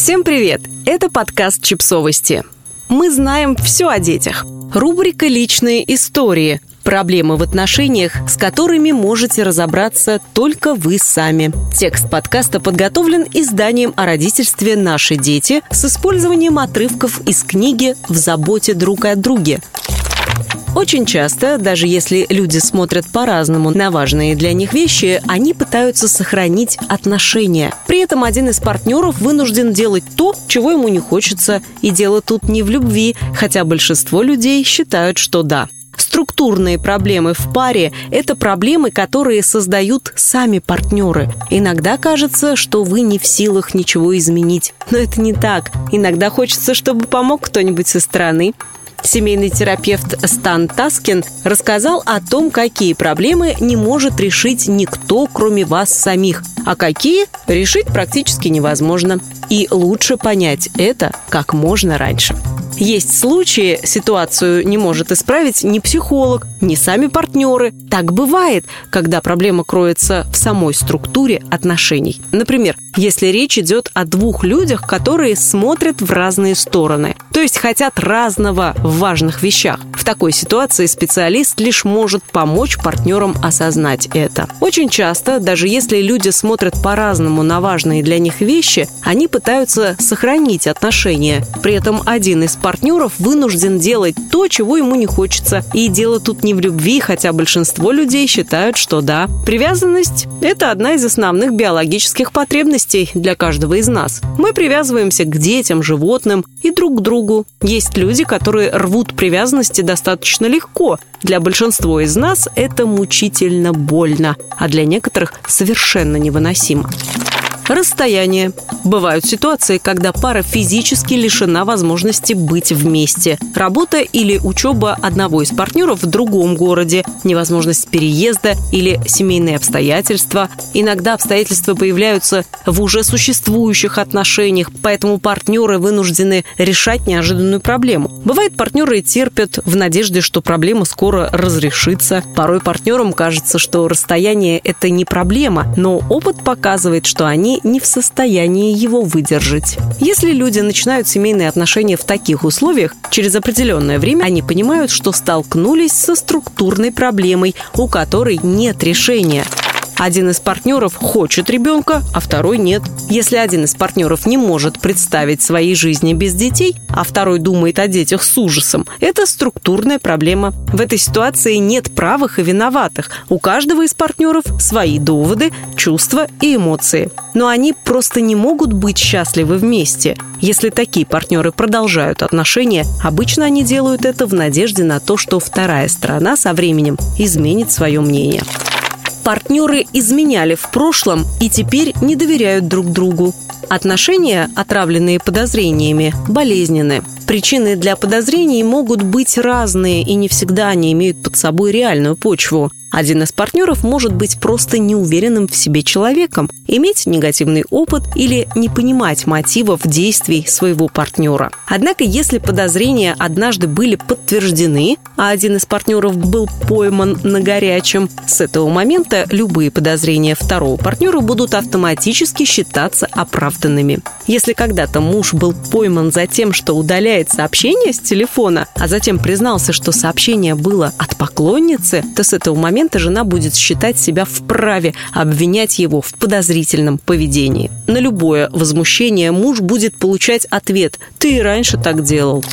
Всем привет! Это подкаст «Чипсовости». Мы знаем все о детях. Рубрика «Личные истории», проблемы в отношениях, с которыми можете разобраться только вы сами. Текст подкаста подготовлен изданием о родительстве «Наши дети» с использованием отрывков из книги «В заботе друг о друге». Очень часто, даже если люди смотрят по-разному на важные для них вещи, они пытаются сохранить отношения. При этом один из партнеров вынужден делать то, чего ему не хочется, и дело тут не в любви, хотя большинство людей считают, что да. Структурные проблемы в паре – это проблемы, которые создают сами партнеры. Иногда кажется, что вы не в силах ничего изменить. Но это не так. Иногда хочется, чтобы помог кто-нибудь со стороны. Семейный терапевт Стан Таскин рассказал о том, какие проблемы не может решить никто, кроме вас самих, а какие решить практически невозможно. И лучше понять это как можно раньше. Есть случаи, ситуацию не может исправить ни психолог, ни сами партнеры. Так бывает, когда проблема кроется в самой структуре отношений. Например, если речь идет о двух людях, которые смотрят в разные стороны, то есть хотят разного в важных вещах. В такой ситуации специалист лишь может помочь партнерам осознать это. Очень часто, даже если люди смотрят по-разному на важные для них вещи, они пытаются сохранить отношения. При этом один из партнеров вынужден делать то, чего ему не хочется. И дело тут не в любви, хотя большинство людей считают, что да. Привязанность – это одна из основных биологических потребностей для каждого из нас. Мы привязываемся к детям, животным и друг к другу. Есть люди, которые рвут привязанности достаточно легко. Для большинства из нас это мучительно больно, а для некоторых совершенно невыносимо. Расстояние. Бывают ситуации, когда пара физически лишена возможности быть вместе. Работа или учеба одного из партнеров в другом городе, невозможность переезда или семейные обстоятельства. Иногда обстоятельства появляются в уже существующих отношениях, поэтому партнеры вынуждены решать неожиданную проблему. Бывает, партнеры терпят в надежде, что проблема скоро разрешится. Порой партнерам кажется, что расстояние – это не проблема, но опыт показывает, что не в состоянии его выдержать. Если люди начинают семейные отношения в таких условиях, через определенное время они понимают, что столкнулись со структурной проблемой, у которой нет решения. Один из партнеров хочет ребенка, а второй нет. Если один из партнеров не может представить своей жизни без детей, а второй думает о детях с ужасом, это структурная проблема. В этой ситуации нет правых и виноватых. У каждого из партнеров свои доводы, чувства и эмоции. Но они просто не могут быть счастливы вместе. Если такие партнеры продолжают отношения, обычно они делают это в надежде на то, что вторая сторона со временем изменит свое мнение партнеры изменяли в прошлом и теперь не доверяют друг другу. Отношения, отравленные подозрениями, болезненны. Причины для подозрений могут быть разные, и не всегда они имеют под собой реальную почву. Один из партнеров может быть просто неуверенным в себе человеком, иметь негативный опыт или не понимать мотивов действий своего партнера. Однако, если подозрения однажды были подтверждены, а один из партнеров был пойман на горячем, с этого момента любые подозрения второго партнера будут автоматически считаться оправданными. Если когда-то муж был пойман за тем, что удаляет сообщение с телефона, а затем признался, что сообщение было от поклонницы, то с этого момента момента жена будет считать себя вправе обвинять его в подозрительном поведении. На любое возмущение муж будет получать ответ «ты и раньше так делал».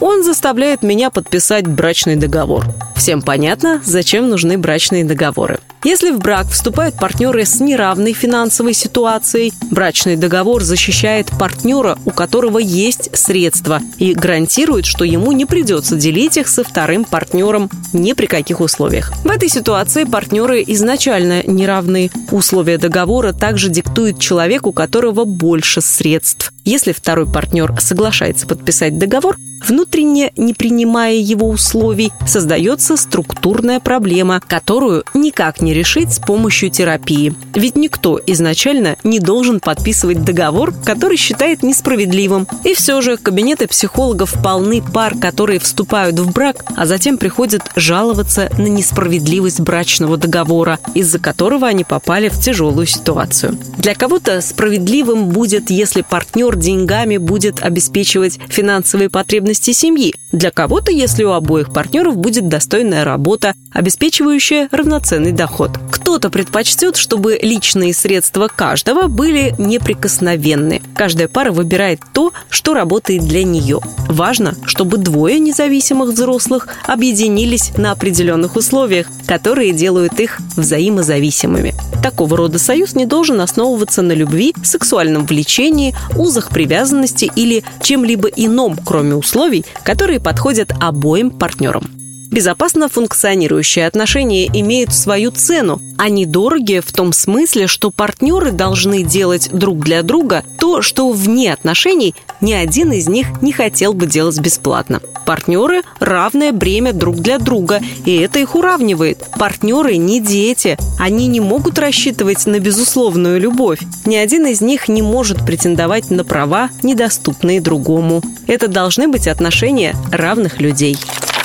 Он заставляет меня подписать брачный договор. Всем понятно, зачем нужны брачные договоры. Если в брак вступают партнеры с неравной финансовой ситуацией, брачный договор защищает партнера, у которого есть средства, и гарантирует, что ему не придется делить их со вторым партнером ни при каких условиях. В этой ситуации партнеры изначально неравны. Условия договора также диктует человек, у которого больше средств. Если второй партнер соглашается подписать договор, внутренне не принимая его условий, создается структурная проблема, которую никак не решить с помощью терапии. Ведь никто изначально не должен подписывать договор, который считает несправедливым. И все же кабинеты психологов полны пар, которые вступают в брак, а затем приходят жаловаться на несправедливость брачного договора, из-за которого они попали в тяжелую ситуацию. Для кого-то справедливым будет, если партнер деньгами будет обеспечивать финансовые потребности семьи. Для кого-то, если у обоих партнеров будет достойная работа, обеспечивающая равноценный доход. Кто-то предпочтет, чтобы личные средства каждого были неприкосновенны. Каждая пара выбирает то, что работает для нее. Важно, чтобы двое независимых взрослых объединились на определенных условиях, которые делают их взаимозависимыми. Такого рода союз не должен основываться на любви, сексуальном влечении, узах привязанности или чем-либо ином, кроме условий, которые подходят обоим партнерам. Безопасно функционирующие отношения имеют свою цену. Они дороги в том смысле, что партнеры должны делать друг для друга то, что вне отношений ни один из них не хотел бы делать бесплатно. Партнеры – равное бремя друг для друга, и это их уравнивает. Партнеры не дети. Они не могут рассчитывать на безусловную любовь. Ни один из них не может претендовать на права, недоступные другому. Это должны быть отношения равных людей.